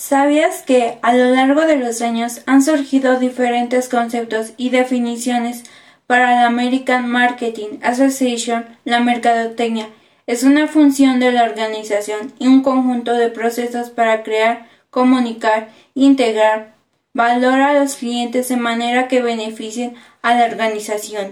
¿Sabías que a lo largo de los años han surgido diferentes conceptos y definiciones para la American Marketing Association? La mercadotecnia es una función de la organización y un conjunto de procesos para crear, comunicar, integrar valor a los clientes de manera que beneficien a la organización.